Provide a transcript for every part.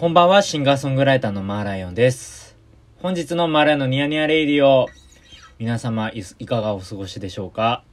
こんばんは、シンガーソングライターのマーライオンです。本日のマーライオンのニヤニヤレイディオ、皆様いかがお過ごしでしょうか？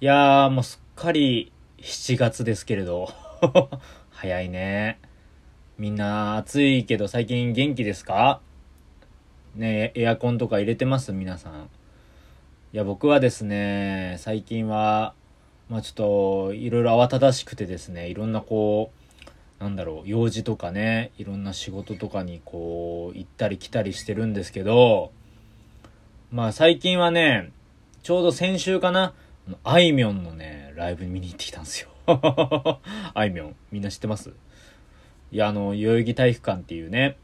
いやー、もうすっかり7月ですけれど、早いね。みんな暑いけど最近元気ですか？ねエアコンとか入れてます？皆さん。いや、僕はですね、最近は、まあちょっと、いろいろ慌ただしくてですね、いろんなこう、なんだろう、用事とかね、いろんな仕事とかにこう、行ったり来たりしてるんですけど、まあ最近はね、ちょうど先週かな、あいみょんのね、ライブ見に行ってきたんですよ。あいみょん、みんな知ってます？いや、あの、代々木体育館っていうね、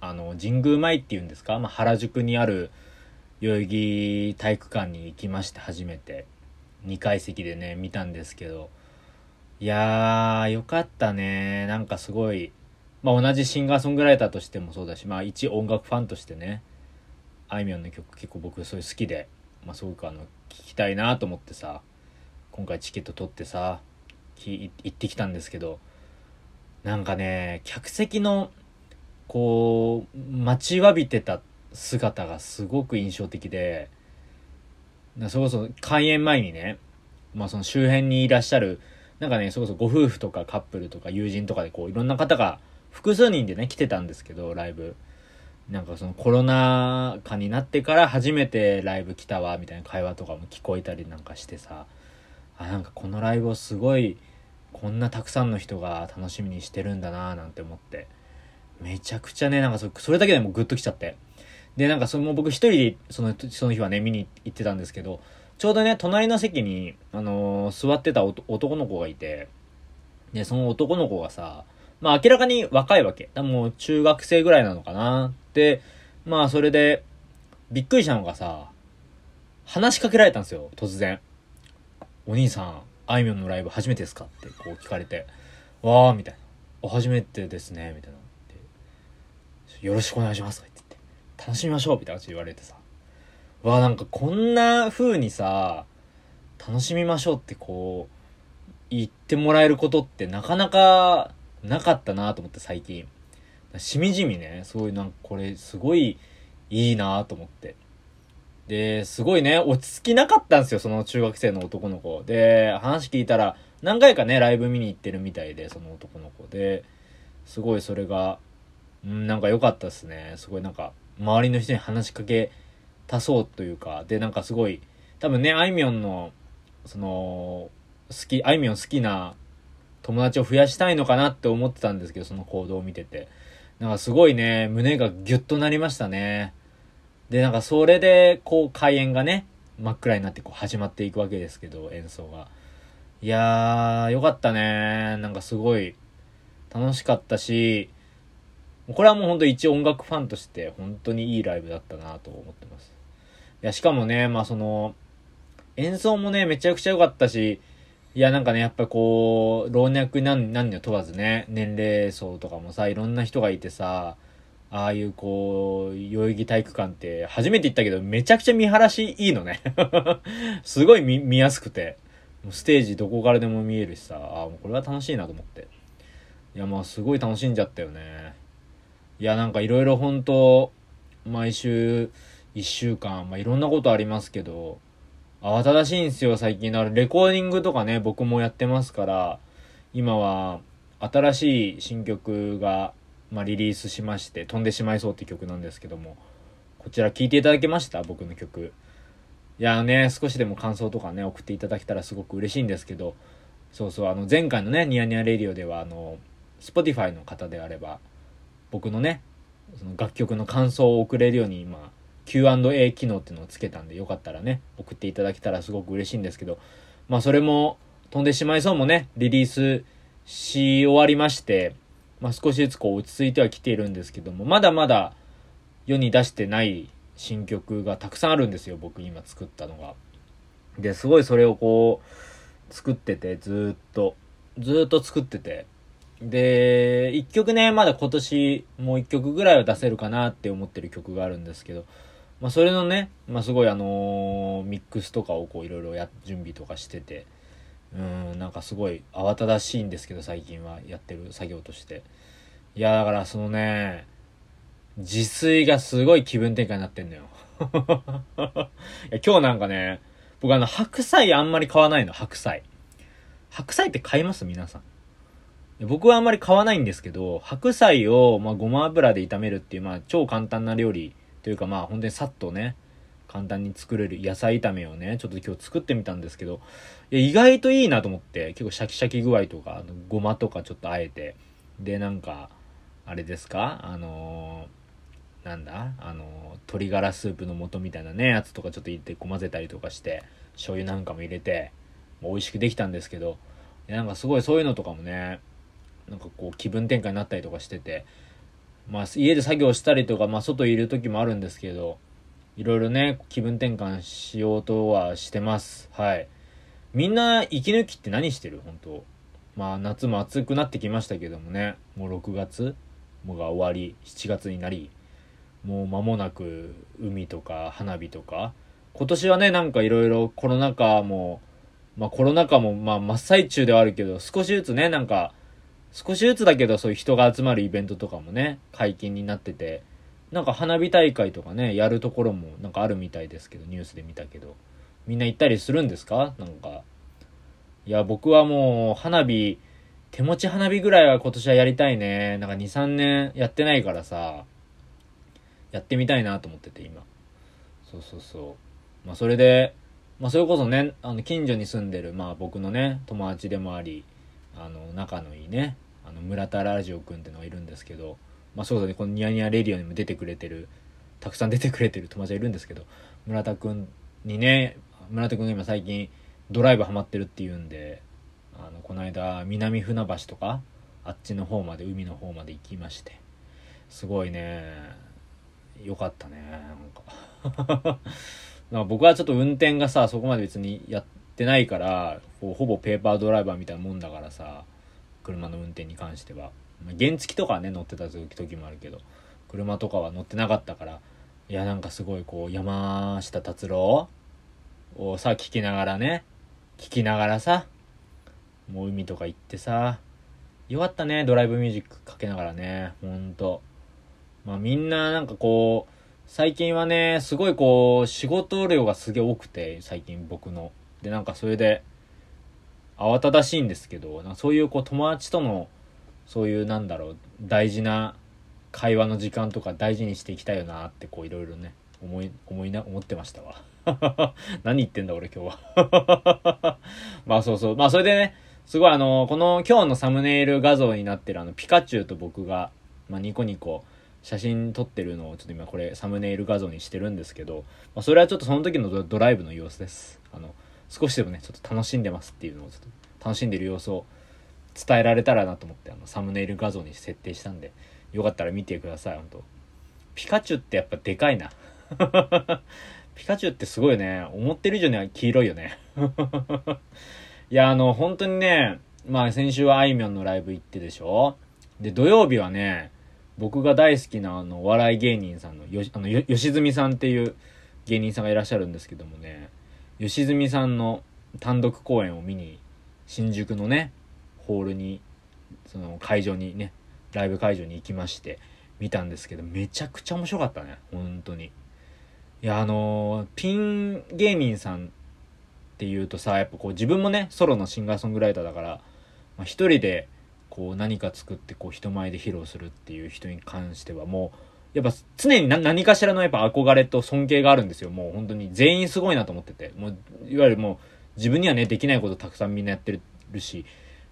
あの、神宮前っていうんですか、まあ、原宿にある代々木体育館に行きまして、初めて。2階席でね、見たんですけど、いやー、よかったね。なんかすごい、まあ同じシンガーソングライターとしてもそうだし、まあ一音楽ファンとしてね、あいみょんの曲結構僕そういう好きで、まあすごくあの、聴きたいなと思ってさ、今回チケット取ってさ、き行ってきたんですけど、なんかね、客席の、こう、待ちわびてた姿がすごく印象的で、それこそ開演前にね、まあその周辺にいらっしゃる、なんかね、それこそご夫婦とかカップルとか友人とかでこういろんな方が複数人でね、来てたんですけど、ライブ。なんかそのコロナ禍になってから初めてライブ来たわ、みたいな会話とかも聞こえたりなんかしてさ、あ、なんかこのライブをすごい、こんなたくさんの人が楽しみにしてるんだななんて思って。めちゃくちゃね、なんかそそれだけでもグッときちゃって。で、なんかその僕一人でその、その日はね、見に行ってたんですけど、ちょうどね、隣の席に、あのー座ってた男の子がいて、で、その男の子がさ、まあ明らかに若いわけ。多分もう中学生ぐらいなのかなで、まあそれで、びっくりしたのがさ、話しかけられたんですよ、突然。お兄さん、あいみょんのライブ初めてですか？ってこう聞かれて、わーみたいな。初めてですね、みたいな。よろしくお願いしますとか言ってて、楽しみましょうみたいな感じで言われてさ。わなんかこんな風にさ、楽しみましょうってこう、言ってもらえることってなかなかなかったなと思って最近。しみじみね、そういうなんかこれすごいいいなと思って。で、すごいね、落ち着きなかったんですよ、その中学生の男の子。で、話聞いたら、何回かね、ライブ見に行ってるみたいで、その男の子で、すごいそれが、うん、なんか良かったですね。すごいなんか、周りの人に話しかけたそうというか、で、なんかすごい、多分ね、あいみょんの、その、好き、あいみょん好きな友達を増やしたいのかなって思ってたんですけど、その行動を見てて。なんかすごいね、胸がギュッとなりましたね。で、なんかそれで、こう、開演がね、真っ暗になってこう始まっていくわけですけど、演奏が。いやー、よかったね。なんかすごい楽しかったし、これはもうほんと一音楽ファンとして本当にいいライブだったなと思ってます。いや、しかもね、まあその、演奏もね、めちゃくちゃ良かったし、いや、なんかね、やっぱこう、老若男女問わずね、年齢層とかもさ、いろんな人がいてさ、ああいうこう、代々木体育館って、初めて行ったけど、めちゃくちゃ見晴らしいいのね。すごい見、見やすくて。ステージどこからでも見えるしさ、ああ、もうこれは楽しいなと思って。いや、まあすごい楽しんじゃったよね。いや、なんかいろいろ本当毎週、一週間、まあいろんなことありますけど、慌ただしいんですよ、最近。だからレコーディングとかね、僕もやってますから、今は、新しい新曲が、まあ、リリースしまして、飛んでしまいそうって曲なんですけども、こちら聴いていただけました？僕の曲。いやね、少しでも感想とかね、送っていただけたらすごく嬉しいんですけど、そうそう、あの、前回のね、ニヤニヤレディオでは、あの、Spotify の方であれば、僕のね、その楽曲の感想を送れるように今、Q&A 機能っていうのをつけたんで、よかったらね、送っていただけたらすごく嬉しいんですけど、まあそれも、飛んでしまいそうもね、リリースし終わりまして、まあ少しずつこう落ち着いてはきているんですけども、まだまだ世に出してない新曲がたくさんあるんですよ、僕今作ったのが。で、すごいそれをこう、作ってて、ずっと、ずっと作ってて、で、一曲ね、まだ今年もう一曲ぐらいは出せるかなって思ってる曲があるんですけど、まあそれのね、まあすごいあのーミックスとかをこういろいろや、準備とかしてて、うん、なんかすごい慌ただしいんですけど最近はやってる作業として。いや、だからそのね、自炊がすごい気分転換になってんのよ。いや今日なんかね、僕あの、白菜あんまり買わないの、白菜。白菜って買います？皆さん。僕はあんまり買わないんですけど、白菜を、まあ、ごま油で炒めるっていう、まあ、超簡単な料理というか、まあ、本当にさっとね、簡単に作れる野菜炒めをね、ちょっと今日作ってみたんですけど、いや意外といいなと思って、結構シャキシャキ具合とか、あのごまとかちょっとあえて、で、なんか、あれですかあのー、なんだあのー、鶏ガラスープの素みたいなね、やつとかちょっと入れて混ぜたりとかして、醤油なんかも入れて、も美味しくできたんですけど、なんかすごいそういうのとかもね、なんかこう気分転換になったりとかしてて、まあ家で作業したりとか、まあ外いる時もあるんですけど、いろいろね、気分転換しようとはしてます。はい。みんな息抜きって何してる？本当。まあ夏も暑くなってきましたけどもね、もう6月？もが終わり、7月になり、もう間もなく海とか花火とか、今年はね、なんかいろいろコロナ禍も、まあコロナ禍もまあ真っ最中ではあるけど、少しずつね、なんか少しずつだけどそういう人が集まるイベントとかもね、解禁になってて、なんか花火大会とかね、やるところもなんかあるみたいですけど、ニュースで見たけど。みんな行ったりするんですか？なんか。いや、僕はもう花火、手持ち花火ぐらいは今年はやりたいね。なんか2、3年やってないからさ、やってみたいなと思ってて今。そうそうそう。まあそれで、まあそれこそね、あの近所に住んでる、まあ僕のね、友達でもあり、あの、仲のいいね、あの、村田ラジオくんってのがいるんですけど、まあそうだね、このニヤニヤレディオにも出てくれてる、たくさん出てくれてる友達がいるんですけど、村田くんにね、村田くんが今最近ドライブハマってるっていうんで、あの、この間、南船橋とか、あっちの方まで、海の方まで行きまして、すごいね、よかったね、なんか。なんか僕はちょっと運転がさ、そこまで別にやってないから、こうほぼペーパードライバーみたいなもんだからさ車の運転に関しては、ま、原付とかはね乗ってた時もあるけど車とかは乗ってなかったからいやなんかすごいこう山下達郎をさ聞きながらね聞きながらさもう海とか行ってさよかったねドライブミュージックかけながらねほんと。まあみんななんかこう最近はねすごいこう仕事量がすげえ多くて最近僕の。でなんかそれで慌ただしいんですけど、なんかそういうこう友達との、そういうなんだろう、大事な会話の時間とか大事にしていきたいよなってこういろいろね、思い、思いな、思ってましたわ。何言ってんだ俺今日は まあそうそう。まあそれでね、すごいあの、この今日のサムネイル画像になってるあの、ピカチュウと僕が、まあニコニコ写真撮ってるのをちょっと今これサムネイル画像にしてるんですけど、まあそれはちょっとその時のドライブの様子です。あの、少しでもね、ちょっと楽しんでますっていうのをちょっと楽しんでる様子を伝えられたらなと思ってあのサムネイル画像に設定したんで、よかったら見てください、ほんと。ピカチュウってやっぱでかいな。ピカチュウってすごいね、思ってる以上には黄色いよね。いや、あの、本当にね、まあ先週はあいみょんのライブ行ってでしょで、土曜日はね、僕が大好きなあの、笑い芸人さんの、よあの、よ、吉住さんっていう芸人さんがいらっしゃるんですけどもね、吉住さんの単独公演を見に、新宿のね、ホールに、その会場にね、ライブ会場に行きまして、見たんですけど、めちゃくちゃ面白かったね。本当に。いや、あのー、ピン芸人さんっていうとさ、やっぱこう自分もね、ソロのシンガーソングライターだから、まあ、一人でこう何か作ってこう人前で披露するっていう人に関してはもう、やっぱ常に何かしらのやっぱ憧れと尊敬があるんですよ。もう本当に全員すごいなと思ってて。もう、いわゆるもう自分にはね、できないことたくさんみんなやってるし、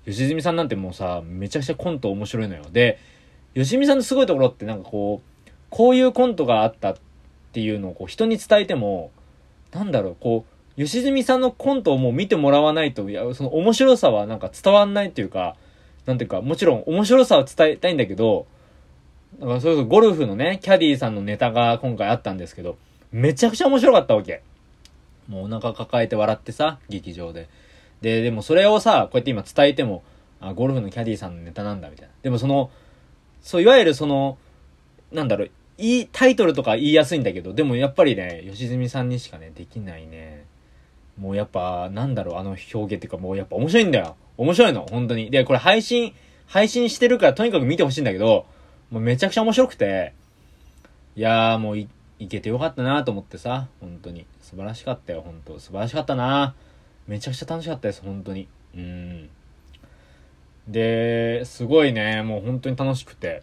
吉住さんなんてもうさ、めちゃくちゃコント面白いのよ。で、吉住さんのすごいところってなんかこう、こういうコントがあったっていうのをこう人に伝えても、なんだろう、こう、吉住さんのコントをもう見てもらわないと、いや、その面白さはなんか伝わんないっていうか、なんていうか、もちろん面白さは伝えたいんだけど、だからそれこそゴルフのね、キャディーさんのネタが今回あったんですけど、めちゃくちゃ面白かったわけ。もうお腹抱えて笑ってさ、劇場で。で、でもそれをさ、こうやって今伝えても、あ、ゴルフのキャディーさんのネタなんだ、みたいな。でもその、そう、いわゆるその、なんだろう、いい、タイトルとか言いやすいんだけど、でもやっぱりね、吉住さんにしかね、できないね。もうやっぱ、なんだろう、あの表現っていうかもうやっぱ面白いんだよ。面白いの、本当に。で、これ配信、配信してるからとにかく見てほしいんだけど、もうめちゃくちゃ面白くて、いやーもうい、いけてよかったなと思ってさ、本当に。素晴らしかったよ、本当素晴らしかったなめちゃくちゃ楽しかったです、本当に。うん。で、すごいね、もう本当に楽しくて。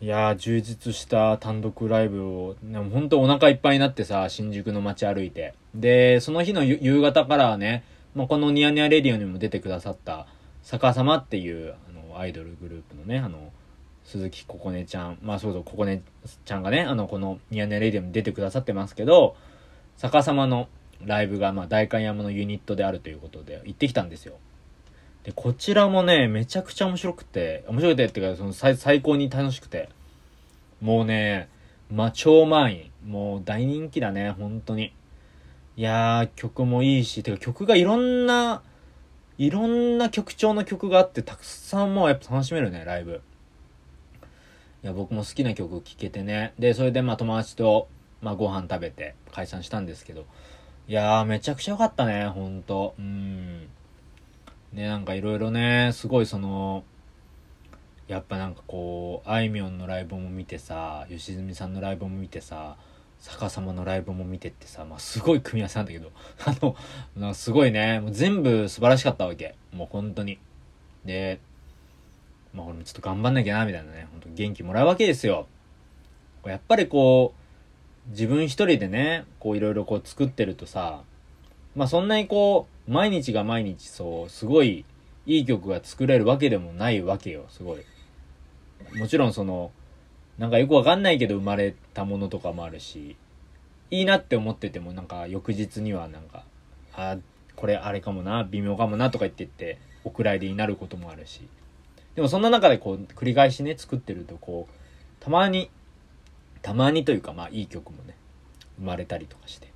いやー、充実した単独ライブを、ね、本当お腹いっぱいになってさ、新宿の街歩いて。で、その日の夕方からはね、まあ、このニヤニヤレディオにも出てくださった、逆さまっていう、あの、アイドルグループのね、あの、鈴木ここねちゃん、まあそうそう、ここねちゃんがね、あの、このニヤニヤレディオに出てくださってますけど、逆さまのライブが、まあ、代官山のユニットであるということで、行ってきたんですよ。で、こちらもね、めちゃくちゃ面白くて、面白くてっていうか、その最最高に楽しくて、もうね、まあ、超満員。もう大人気だね、本当に。いやー、曲もいいし、てか曲がいろんな、いろんな曲調の曲があって、たくさんもうやっぱ楽しめるね、ライブ。いや、僕も好きな曲聴けてね。で、それでまあ友達と、まあご飯食べて解散したんですけど、いやー、めちゃくちゃ良かったね、ほんと。うん。ね、なんかいろいろね、すごいその、やっぱなんかこう、あいみょんのライブも見てさ、吉住さんのライブも見てさ、逆さまのライブも見てってさ、まあ、すごい組み合わせなんだけど、あの、すごいね、もう全部素晴らしかったわけ。もう本当に。で、まあ俺もちょっと頑張んなきゃな、みたいなね、本当元気もらうわけですよ。やっぱりこう、自分一人でね、こういろいろこう作ってるとさ、まあそんなにこう、毎日が毎日そう、すごいいい曲が作れるわけでもないわけよ、すごい。もちろんその、なんかよくわかんないけど生まれたものとかもあるし、いいなって思っててもなんか翌日にはなんか、あ、これあれかもな、微妙かもなとか言ってって、お蔵入りになることもあるし。でもそんな中でこう、繰り返しね、作ってるとこう、たまに、たまにというかまあいい曲もね、生まれたりとかして。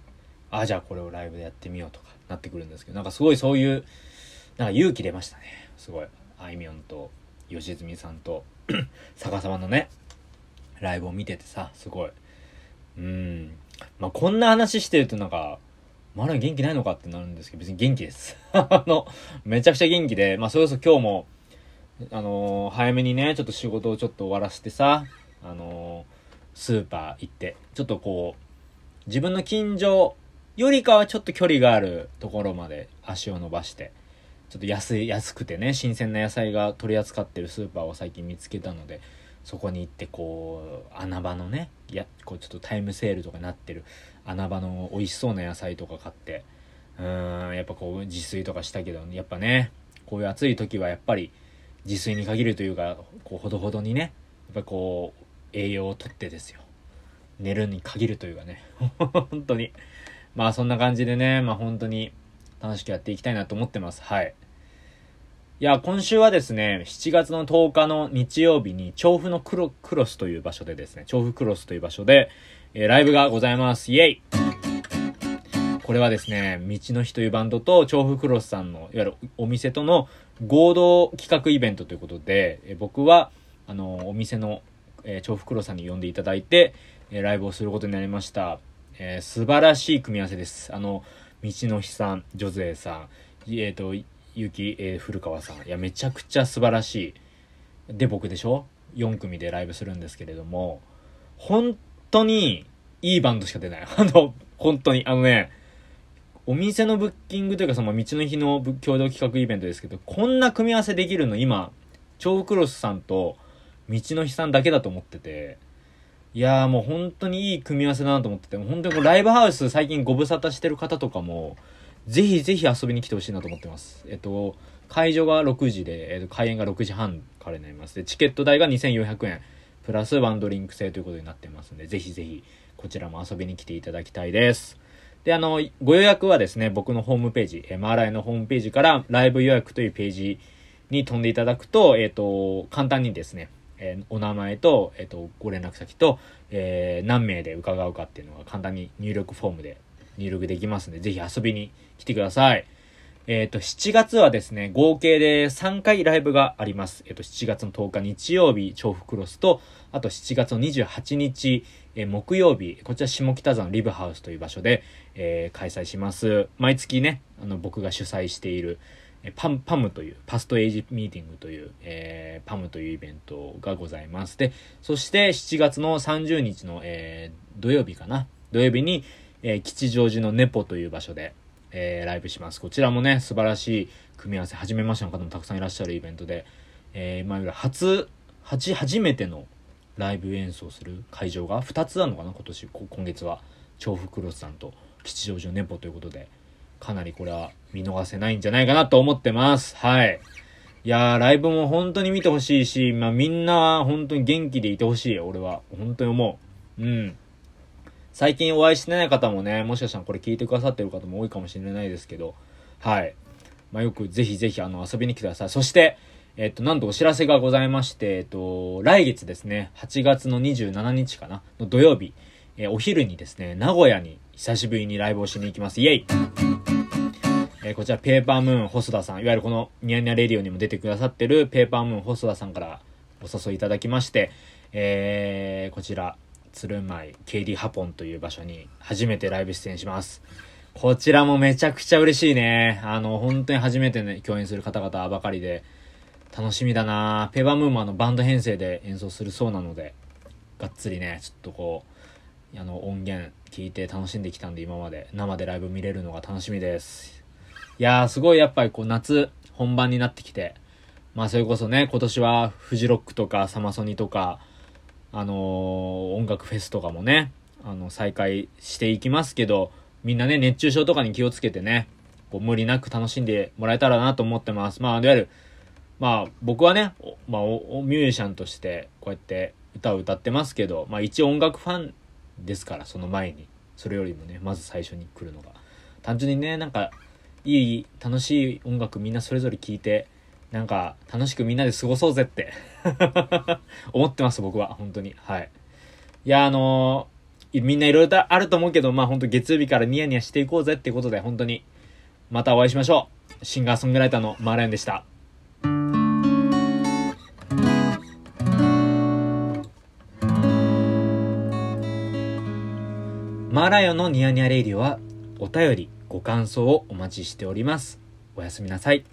ああ、じゃあこれをライブでやってみようとかなってくるんですけど、なんかすごいそういう、なんか勇気出ましたね。すごい。あいみょんと、吉住さんと、逆さまのね、ライブを見ててさ、すごい。うん。まあ、こんな話してるとなんか、まだ元気ないのかってなるんですけど、別に元気です。あの、めちゃくちゃ元気で、まあ、それこそ今日も、あのー、早めにね、ちょっと仕事をちょっと終わらせてさ、あのー、スーパー行って、ちょっとこう、自分の近所よりかはちょっと距離があるところまで足を伸ばして、ちょっと安い、安くてね、新鮮な野菜が取り扱ってるスーパーを最近見つけたので、そこに行ってこう、穴場のね、や、こうちょっとタイムセールとかになってる穴場の美味しそうな野菜とか買って、うーん、やっぱこう自炊とかしたけど、やっぱね、こういう暑い時はやっぱり自炊に限るというか、こうほどほどにね、やっぱこう、栄養をとってですよ。寝るに限るというかね、本当に。まあそんな感じでね、まあ本当に楽しくやっていきたいなと思ってます。はい。いや、今週はですね、7月の10日の日曜日に、調布のクロクロスという場所でですね、調布クロスという場所で、えー、ライブがございます。イェイこれはですね、道の日というバンドと、調布クロスさんの、いわゆるお店との合同企画イベントということで、え、僕は、あの、お店の、えー、調布クロスさんに呼んでいただいて、え、ライブをすることになりました。えー、素晴らしい組み合わせです。あの、道の日さん、ジョゼさん、えっ、ー、と、ゆき、えー、古川さん。いや、めちゃくちゃ素晴らしい。で、僕でしょ ?4 組でライブするんですけれども、本当にいいバンドしか出ない。あの、本当に、あのね、お店のブッキングというかその道の日の共同企画イベントですけど、こんな組み合わせできるの今、超クロスさんと道の日さんだけだと思ってて、いやーもう本当にいい組み合わせだなと思ってて、本当にこうライブハウス最近ご無沙汰してる方とかも、ぜひぜひ遊びに来てほしいなと思ってます。えっと、会場が6時で、えっと、開演が6時半からになります。で、チケット代が2400円、プラスワンドリンク制ということになってますんで、ぜひぜひこちらも遊びに来ていただきたいです。で、あの、ご予約はですね、僕のホームページ、えマーライのホームページからライブ予約というページに飛んでいただくと、えっ、と、簡単にですね、えー、お名前と、えっ、ー、と、ご連絡先と、え、何名で伺うかっていうのが簡単に入力フォームで入力できますので、ぜひ遊びに来てください。えっ、と、7月はですね、合計で3回ライブがあります。えっ、と、7月の10日日曜日、調布クロスと、あと7月の28日、え木曜日、こちら下北沢のリブハウスという場所で、え開催します。毎月ね、あの、僕が主催している、えパム、パムという、パストエイジミーティングという、えー、パムというイベントがございます。で、そして7月の30日の、えー、土曜日かな？土曜日に、えー、吉祥寺のネポという場所で、えー、ライブします。こちらもね、素晴らしい組み合わせ、初めましての方もたくさんいらっしゃるイベントで、えー、まあ、初、初、初めてのライブ演奏する会場が2つあるのかな、今年、今月は。調布クロスさんと吉祥寺のネポということで、かなりこれは見逃せないんじゃないかなと思ってます。はい。いやー、ライブも本当に見てほしいし、まあみんな本当に元気でいてほしい、俺は。本当に思う。うん。最近お会いしてない方もね、もしかしたらこれ聞いてくださってる方も多いかもしれないですけど、はい。まあよくぜひぜひあの遊びに来てください。そして、えっと、なんとお知らせがございまして、えっと、来月ですね、8月の27日かな、の土曜日、え、お昼にですね、名古屋に久しぶりにライブをしに行きます。イェイえー、こちらペーパームーン細田さん、いわゆるこのニヤニヤレディオにも出てくださってるペーパームーン細田さんからお誘いいただきまして、えー、こちら、鶴舞 KD ハポンという場所に初めてライブ出演します。こちらもめちゃくちゃ嬉しいね。あの、本当に初めてね、共演する方々ばかりで、楽しみだなペーパームーンもあのバンド編成で演奏するそうなので、がっつりね、ちょっとこう、あの音源聞いて楽しんできたんで今まで生でライブ見れるのが楽しみです。いやー、すごいやっぱりこう夏本番になってきて、まあそれこそね、今年はフジロックとかサマソニとか、あの、音楽フェスとかもね、あの、再開していきますけど、みんなね、熱中症とかに気をつけてね、こう無理なく楽しんでもらえたらなと思ってます。まあ、いわゆる、まあ僕はね、まあミュージシャンとしてこうやって歌を歌ってますけど、まあ一応音楽ファンですから、その前に。それよりもね、まず最初に来るのが。単純にね、なんかいい、楽しい音楽みんなそれぞれ聴いて、なんか、楽しくみんなで過ごそうぜって 思ってます、僕は。本当に。はい。いや、あのー、みんないろいろあると思うけど、まあ本当月曜日からニヤニヤしていこうぜってことで、本当に、またお会いしましょう。シンガーソングライターのマーライオンでした。マーライオンのニヤニヤレイディオは、お便り、ご感想をお待ちしております。おやすみなさい。